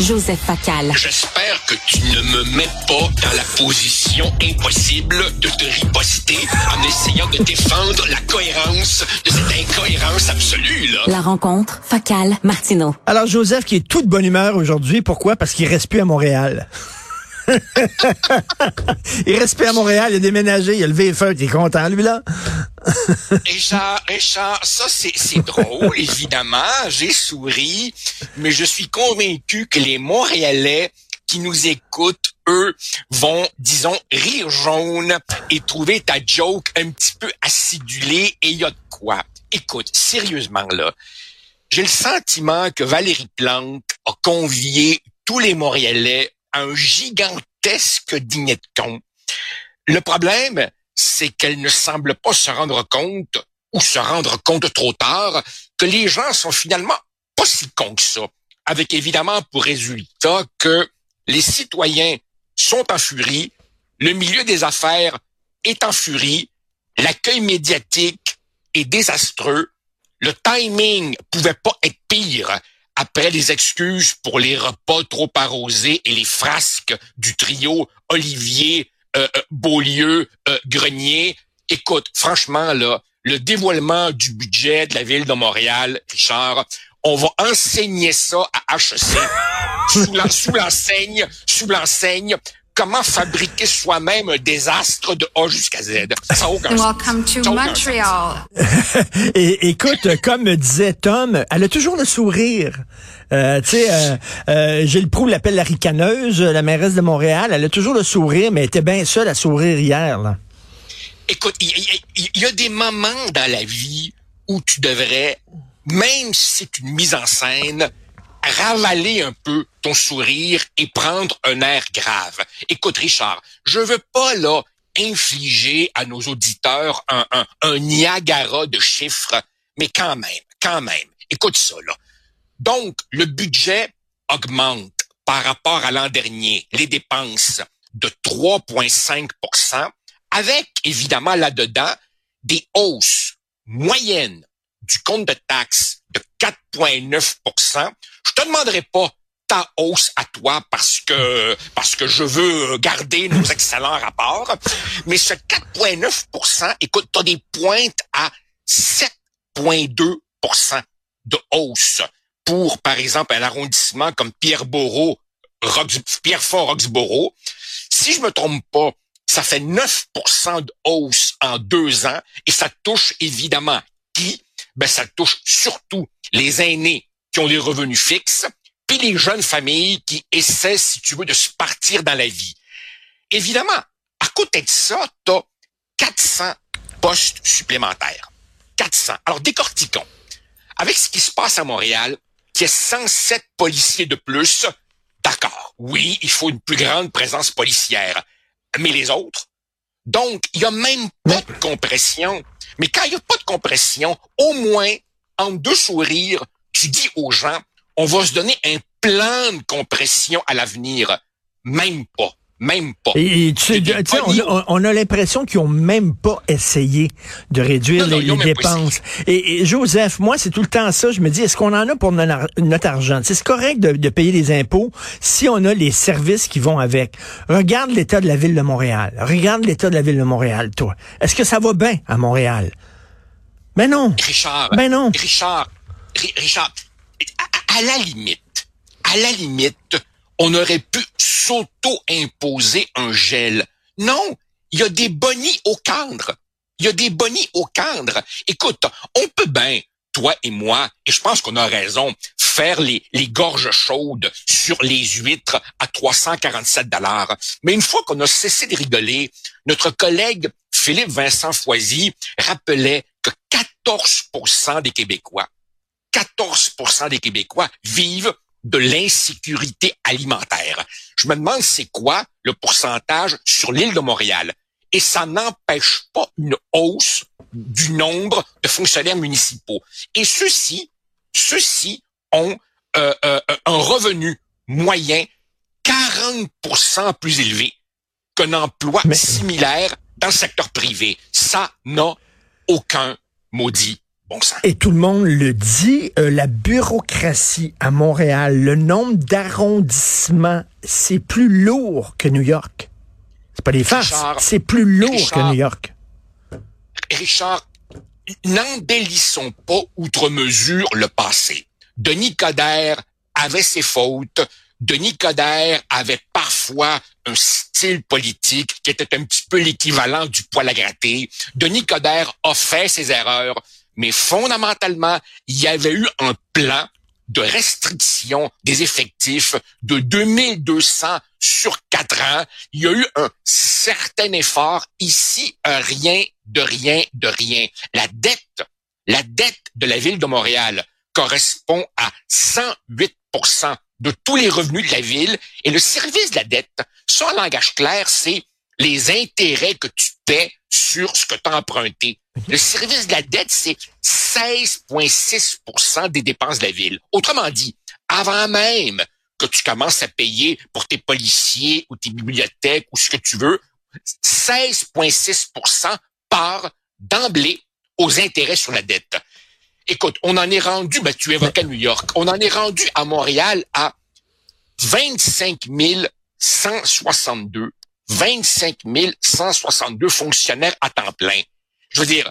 Joseph Facal. J'espère que tu ne me mets pas dans la position impossible de te riposter en essayant de défendre la cohérence de cette incohérence absolue, là. La rencontre, Facal, Martineau. Alors, Joseph, qui est tout de bonne humeur aujourd'hui, pourquoi? Parce qu'il reste plus à Montréal. Il reste à Montréal, il a déménagé, il a levé les feux, il est content, lui, là. Richard, Richard, ça c'est drôle, évidemment. J'ai souri, mais je suis convaincu que les Montréalais qui nous écoutent, eux, vont, disons, rire jaune et trouver ta joke un petit peu acidulée et y a de quoi. Écoute, sérieusement là, j'ai le sentiment que Valérie Plante a convié tous les Montréalais un gigantesque dîner con. Le problème, c'est qu'elle ne semble pas se rendre compte, ou se rendre compte trop tard, que les gens sont finalement pas si cons que ça, avec évidemment pour résultat que les citoyens sont en furie, le milieu des affaires est en furie, l'accueil médiatique est désastreux, le timing pouvait pas être pire après les excuses pour les repas trop arrosés et les frasques du trio Olivier, euh, euh, Beaulieu, euh, Grenier. Écoute, franchement, là, le dévoilement du budget de la ville de Montréal, Richard, on va enseigner ça à HEC sous l'enseigne, sous l'enseigne comment fabriquer soi-même un désastre de A jusqu'à Z? Ça aucun Welcome to Montreal. Et écoute, comme disait Tom, elle a toujours le sourire. Euh, tu sais, euh, euh, Gilles Proulx l'appelle la ricaneuse, la mairesse de Montréal. Elle a toujours le sourire, mais elle était bien seule à sourire hier. Là. Écoute, il y, y, a des moments dans la vie où tu devrais, même si c'est une mise en scène, ravaler un peu ton sourire et prendre un air grave. Écoute, Richard, je veux pas, là, infliger à nos auditeurs un, Niagara de chiffres, mais quand même, quand même, écoute ça, là. Donc, le budget augmente par rapport à l'an dernier, les dépenses de 3,5% avec évidemment là-dedans des hausses moyennes du compte de taxes 4,9% Je te demanderai pas ta hausse à toi parce que parce que je veux garder nos excellents rapports, mais ce 4,9% écoute, tu as des pointes à 7,2% de hausse pour, par exemple, un arrondissement comme Pierre-Bourreau, Pierrefonds, Roxborough. Si je me trompe pas, ça fait 9% de hausse en deux ans et ça touche évidemment qui? Ben, ça touche surtout les aînés qui ont des revenus fixes, puis les jeunes familles qui essaient, si tu veux, de se partir dans la vie. Évidemment, à côté de ça, tu as 400 postes supplémentaires. 400. Alors, décortiquons. Avec ce qui se passe à Montréal, qui est 107 policiers de plus, d'accord, oui, il faut une plus grande présence policière. Mais les autres? Donc, il n'y a même pas de compression. Mais quand il n'y a pas de compression, au moins, en deux sourires, tu dis aux gens, on va se donner un plan de compression à l'avenir. Même pas. Même pas. Et, tu, sais, on, a l'impression qu'ils ont même pas essayé de réduire les, dépenses. Et, Joseph, moi, c'est tout le temps ça. Je me dis, est-ce qu'on en a pour notre, argent? C'est correct de, de, payer des impôts si on a les services qui vont avec. Regarde l'état de la ville de Montréal. Regarde l'état de la ville de Montréal, toi. Est-ce que ça va bien à Montréal? Ben non. Richard. Ben non. Richard. Richard. à la limite, à la limite, on aurait pu s'auto-imposer un gel. Non, il y a des bonnies au cadre. Il y a des bonnies au cadre. Écoute, on peut bien, toi et moi, et je pense qu'on a raison, faire les, les gorges chaudes sur les huîtres à 347 dollars. Mais une fois qu'on a cessé de rigoler, notre collègue Philippe Vincent Foisy rappelait que 14% des Québécois, 14% des Québécois vivent de l'insécurité alimentaire. Je me demande c'est quoi le pourcentage sur l'île de Montréal. Et ça n'empêche pas une hausse du nombre de fonctionnaires municipaux. Et ceux-ci, ceux-ci ont euh, euh, un revenu moyen 40% plus élevé qu'un emploi similaire dans le secteur privé. Ça n'a aucun maudit bon. Et tout le monde le dit, euh, la bureaucratie à Montréal, le nombre d'arrondissements, c'est plus lourd que New York. C'est pas des farces, c'est plus lourd que New York. Richard, n'embellissons pas outre mesure le passé. Denis Coderre avait ses fautes. Denis Coderre avait parfois un style politique qui était un petit peu l'équivalent du poil à gratter. Denis Coderre a fait ses erreurs, mais fondamentalement, il y avait eu un plan de restriction des effectifs de 2200 sur quatre ans. Il y a eu un certain effort. Ici, un rien de rien de rien. La dette, la dette de la ville de Montréal correspond à 108% de tous les revenus de la ville. Et le service de la dette, ça en langage clair, c'est les intérêts que tu paies sur ce que tu as emprunté. Le service de la dette, c'est 16,6% des dépenses de la ville. Autrement dit, avant même que tu commences à payer pour tes policiers ou tes bibliothèques ou ce que tu veux, 16,6% part d'emblée aux intérêts sur la dette. Écoute, on en est rendu, ben, tu évoquais New York, on en est rendu à Montréal à 25 162, 25 162 fonctionnaires à temps plein. Je veux dire,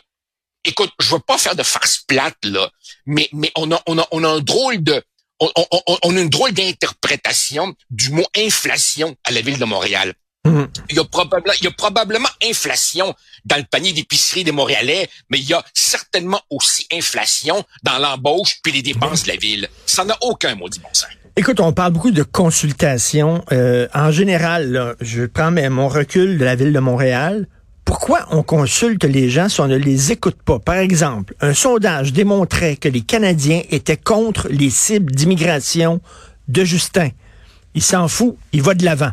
écoute, je veux pas faire de farce plate, là, mais, mais on a, on a, on a un drôle de, on, on, on a une drôle d'interprétation du mot inflation à la ville de Montréal. Mhm. Il, y a probablement, il y a probablement inflation dans le panier d'épicerie des Montréalais, mais il y a certainement aussi inflation dans l'embauche puis les dépenses de la ville. Ça n'a aucun mot du bon sens. Écoute, on parle beaucoup de consultation. Euh, en général, je prends mon recul de la ville de Montréal. Pourquoi on consulte les gens si on ne les écoute pas? Par exemple, un sondage démontrait que les Canadiens étaient contre les cibles d'immigration de Justin. Il s'en fout, il va de l'avant.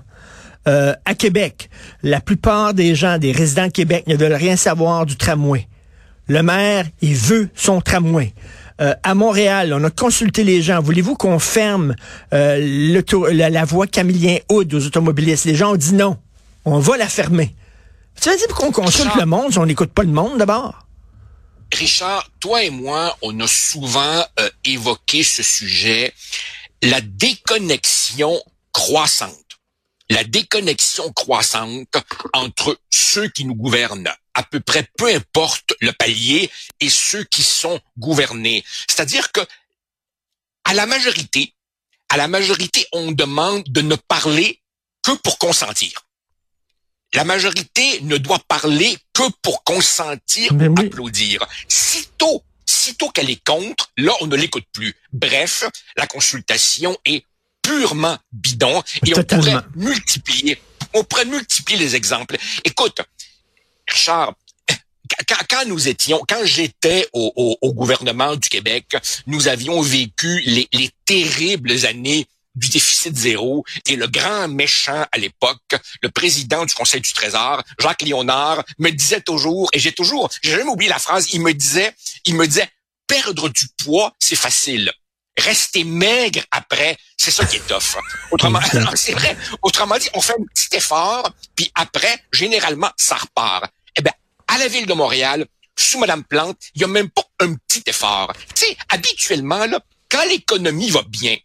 Euh, à Québec, la plupart des gens, des résidents de Québec, ne veulent rien savoir du tramway. Le maire, il veut son tramway. Euh, à Montréal, on a consulté les gens. Voulez-vous qu'on ferme euh, la, voie Camillien Hood aux automobilistes? Les gens ont dit non. On va la fermer. Tu veux dire qu'on consulte le monde si on n'écoute pas le monde d'abord? Richard, toi et moi, on a souvent évoqué ce sujet, la déconnexion croissante la déconnexion croissante entre ceux qui nous gouvernent, à peu près peu importe le palier, et ceux qui sont gouvernés. C'est-à-dire que à la majorité, à la majorité, on demande de ne parler que pour consentir. La majorité ne doit parler que pour consentir ou applaudir. Sitôt, sitôt qu'elle est contre, là, on ne l'écoute plus. Bref, la consultation est purement bidon et on pourrait multiplier, on pourrait multiplier les exemples. Écoute, Richard, quand, nous étions, quand j'étais au, gouvernement du Québec, nous avions vécu les, les terribles années du déficit zéro et le grand méchant à l'époque, le président du Conseil du Trésor, Jacques Léonard, me disait toujours, et j'ai toujours, j'ai jamais oublié la phrase, il me disait, il me disait, perdre du poids, c'est facile rester maigre après, c'est ça qui est tough. Autrement, c'est vrai. Autrement dit, on fait un petit effort, puis après, généralement, ça repart. À la ville de Montréal, sous Madame Plante, il y a même pas un petit effort. Tu sais, habituellement, là, quand l'économie va bien,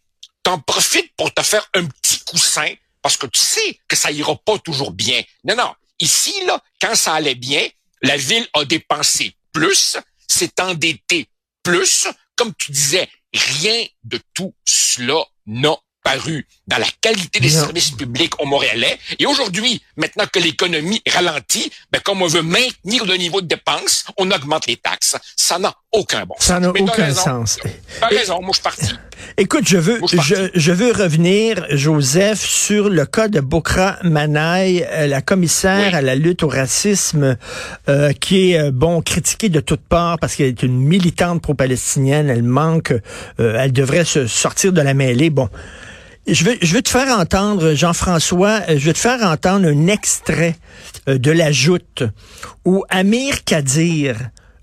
t'en profites pour te faire un petit coussin parce que tu sais que ça ira pas toujours bien. Non, non. Ici, là, quand ça allait bien, la ville a dépensé plus, s'est endettée plus. Comme tu disais, rien de tout cela n'a paru dans la qualité des services publics au Montréalais. Et aujourd'hui, maintenant que l'économie ralentit, ben, comme on veut maintenir le niveau de dépenses, on augmente les taxes. Ça n'a aucun bon sens. Ça n'a aucun sens. T'as raison, moi je suis parti. Écoute, je veux, je, je, veux revenir, Joseph, sur le cas de Bokra Manaï, euh, la commissaire à la lutte au racisme, euh, qui est, euh, bon, critiquée de toutes parts parce qu'elle est une militante pro-palestinienne. Elle manque, elle devrait se sortir de la mêlée. Bon. Je veux, je veux te faire entendre, Jean-François, je veux te faire entendre un extrait de la joute où Amir Kadir,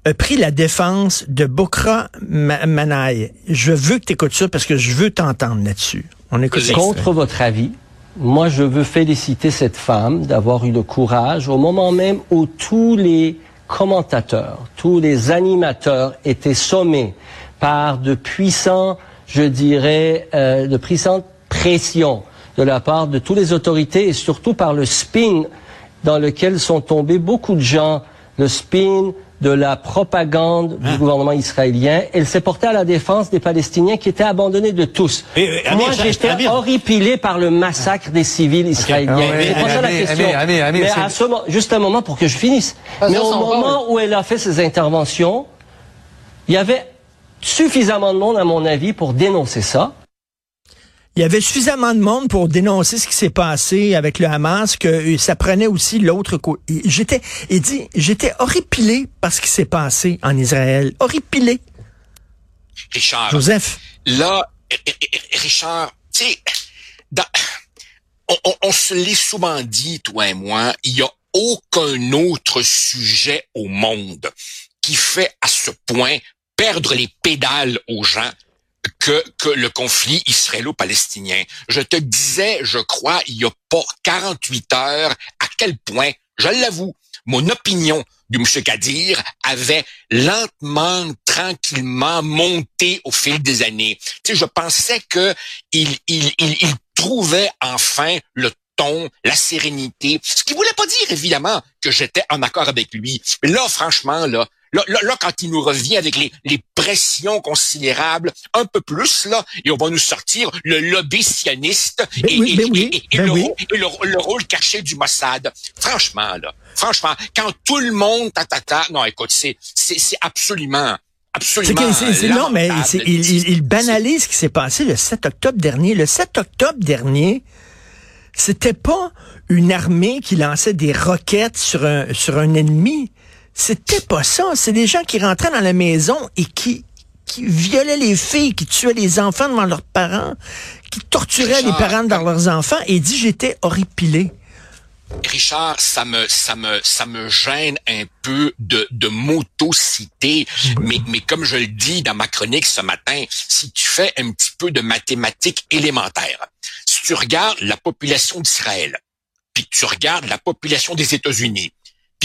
a pris la défense de Bokra Manaï. Je veux que tu écoutes ça parce que je veux t'entendre là-dessus. On écoute Contre votre avis, moi je veux féliciter cette femme d'avoir eu le courage au moment même où tous les commentateurs, tous les animateurs étaient sommés par de puissants, je dirais, euh, de puissantes pressions de la part de toutes les autorités et surtout par le spin dans lequel sont tombés beaucoup de gens, le spin de la propagande du ah. gouvernement israélien. Elle s'est portée à la défense des Palestiniens qui étaient abandonnés de tous. Moi, j'étais horripilé par le massacre des civils israéliens. C'est pas ça la question. mais à ce moment, juste un moment pour que je finisse. mais au moment où elle a fait ses interventions, il y avait suffisamment de monde, à mon avis, pour dénoncer ça. Il y avait suffisamment de monde pour dénoncer ce qui s'est passé avec le Hamas que euh, ça prenait aussi l'autre côté. J'étais, il dit, j'étais horripilé par ce qui s'est passé en Israël. Horripilé. Richard. Joseph. Là, Richard, tu sais, on, on, se l'est souvent dit, toi et moi, il y a aucun autre sujet au monde qui fait à ce point perdre les pédales aux gens que, que le conflit israélo-palestinien. Je te disais, je crois, il y a pas 48 heures, à quel point, je l'avoue, mon opinion du M. Kadir avait lentement, tranquillement monté au fil des années. Tu sais, je pensais que il, il, il, il trouvait enfin le ton, la sérénité. Ce qui voulait pas dire, évidemment, que j'étais en accord avec lui. Mais là, franchement, là, Là, quand il nous revient avec les, les, pressions considérables, un peu plus, là, et on va nous sortir le lobby sioniste et, le, rôle caché du Mossad. Franchement, là, franchement, quand tout le monde tatata, non, écoute, c'est, c'est, absolument, absolument. C'est, non, mais il, il, banalise ce qui s'est passé le 7 octobre dernier. Le 7 octobre dernier, c'était pas une armée qui lançait des roquettes sur un, sur un ennemi. C'était pas ça. C'est des gens qui rentraient dans la maison et qui, qui violaient les filles, qui tuaient les enfants devant leurs parents, qui torturaient les parents devant leurs enfants et dit j'étais horripilé. Richard, ça me, ça me, ça me gêne un peu de, de m'auto-citer, mais, mais comme je le dis dans ma chronique ce matin, si tu fais un petit peu de mathématiques élémentaires, si tu regardes la population d'Israël, puis tu regardes la population des États-Unis,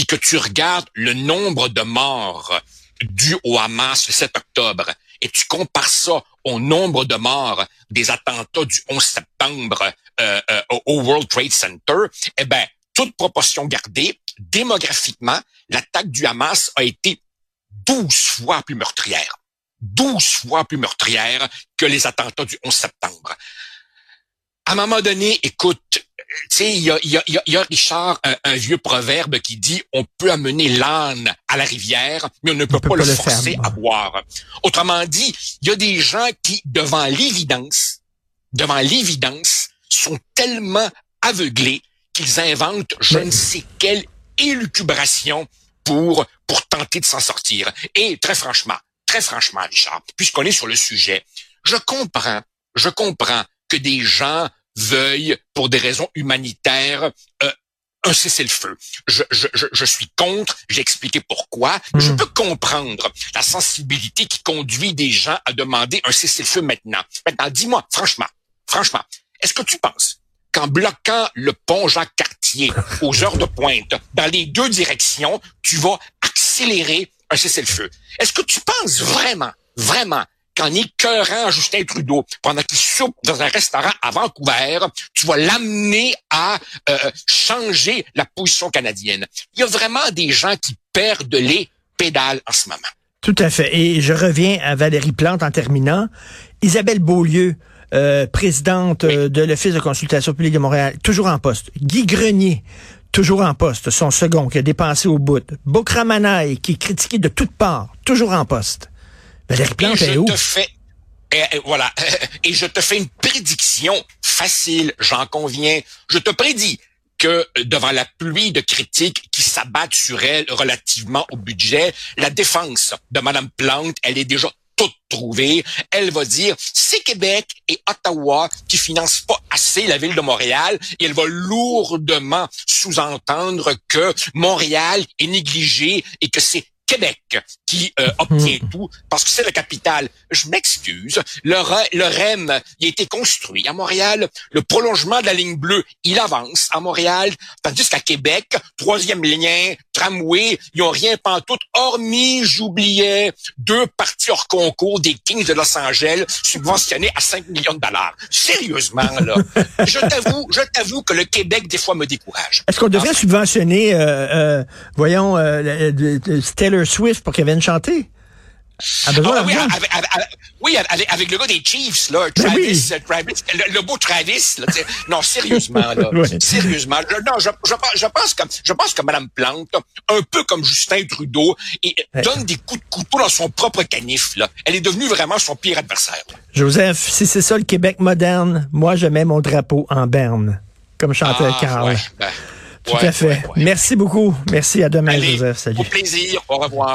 que tu regardes le nombre de morts dus au Hamas le 7 octobre et tu compares ça au nombre de morts des attentats du 11 septembre euh, euh, au World Trade Center, eh ben, toute proportion gardée, démographiquement, l'attaque du Hamas a été 12 fois plus meurtrière. 12 fois plus meurtrière que les attentats du 11 septembre. À un moment donné, écoute, sais, il y a, y, a, Richard, un, vieux proverbe qui dit on peut amener l'âne à la rivière, mais on ne peut pas, le forcer à boire. Autrement dit, il y a des gens qui, devant l'évidence, devant l'évidence, sont tellement aveuglés qu'ils inventent je ne sais quelle élucubration pour pour tenter de s'en sortir. Et très franchement, très franchement, Richard, puisqu'on est sur le sujet, je comprends, je comprends que des gens veuille, pour des raisons humanitaires, euh, un cessez-le-feu. Je, je, je, suis contre, j'ai expliqué pourquoi. Je hmm. peux comprendre la sensibilité qui conduit des gens à demander un cessez-le-feu maintenant. Maintenant, dis-moi, franchement, franchement, est-ce que tu penses qu'en bloquant le pont Jacques-Cartier aux heures de pointe dans les deux directions, tu vas accélérer un cessez-le-feu? Est-ce que tu penses vraiment, vraiment qu'en écœurant Justin Trudeau pendant qu'il soupe dans un restaurant à Vancouver, tu vas l'amener à euh, changer la position canadienne. Il y a vraiment des gens qui perdent les pédales en ce moment. Tout à fait. Et je reviens à Valérie Plante en terminant. Isabelle Beaulieu, euh, présidente euh, de l'Office de consultation publique de Montréal, toujours en poste. Guy Grenier, toujours en poste, son second, qui a dépensé au bout. Bokramanaï, qui est critiqué de toutes parts, toujours en poste. Valérie Plante est où? Te fais, et, voilà. Et je te fais une prédiction facile, j'en conviens. Je te prédis que devant la pluie de critiques qui s'abattent sur elle relativement au budget, la défense de Madame Plante, elle est déjà toute trouvée. Elle va dire, c'est Québec et Ottawa qui financent pas assez la ville de Montréal et elle va lourdement sous-entendre que Montréal est négligé et que c'est Québec qui euh, obtient tout parce que c'est la capitale. Je m'excuse. Le, le REM, il a été construit à Montréal. Le prolongement de la ligne bleue, il avance à Montréal. Tandis qu'à Québec, troisième lien, tramway, ils ont rien pantoute, hormis, j'oubliais, deux parties hors concours des Kings de Los Angeles subventionnés à 5 millions de dollars. Sérieusement, là. je t'avoue, je t'avoue que le Québec, des fois, me décourage. Est-ce qu'on devrait subventionner, euh, euh, voyons, euh, Taylor Swift pour qu'elle vienne chanter? Ah, oui, avec, oui avec, le gars des Chiefs, là, ben Travis, Travis le, beau Travis. Là, non, sérieusement, là, sérieusement. Je, non, je, je, pense que je pense que Plante, un peu comme Justin Trudeau, et, donne des coups de couteau dans son propre canif. Là. Elle est devenue vraiment son pire adversaire. Joseph, si c'est ça le Québec moderne, moi je mets mon drapeau en berne, comme chantait ah, Carl. Ben, Tout à fait. Merci beaucoup. Merci. À demain, Joseph. Salut. Au plaisir. Au revoir.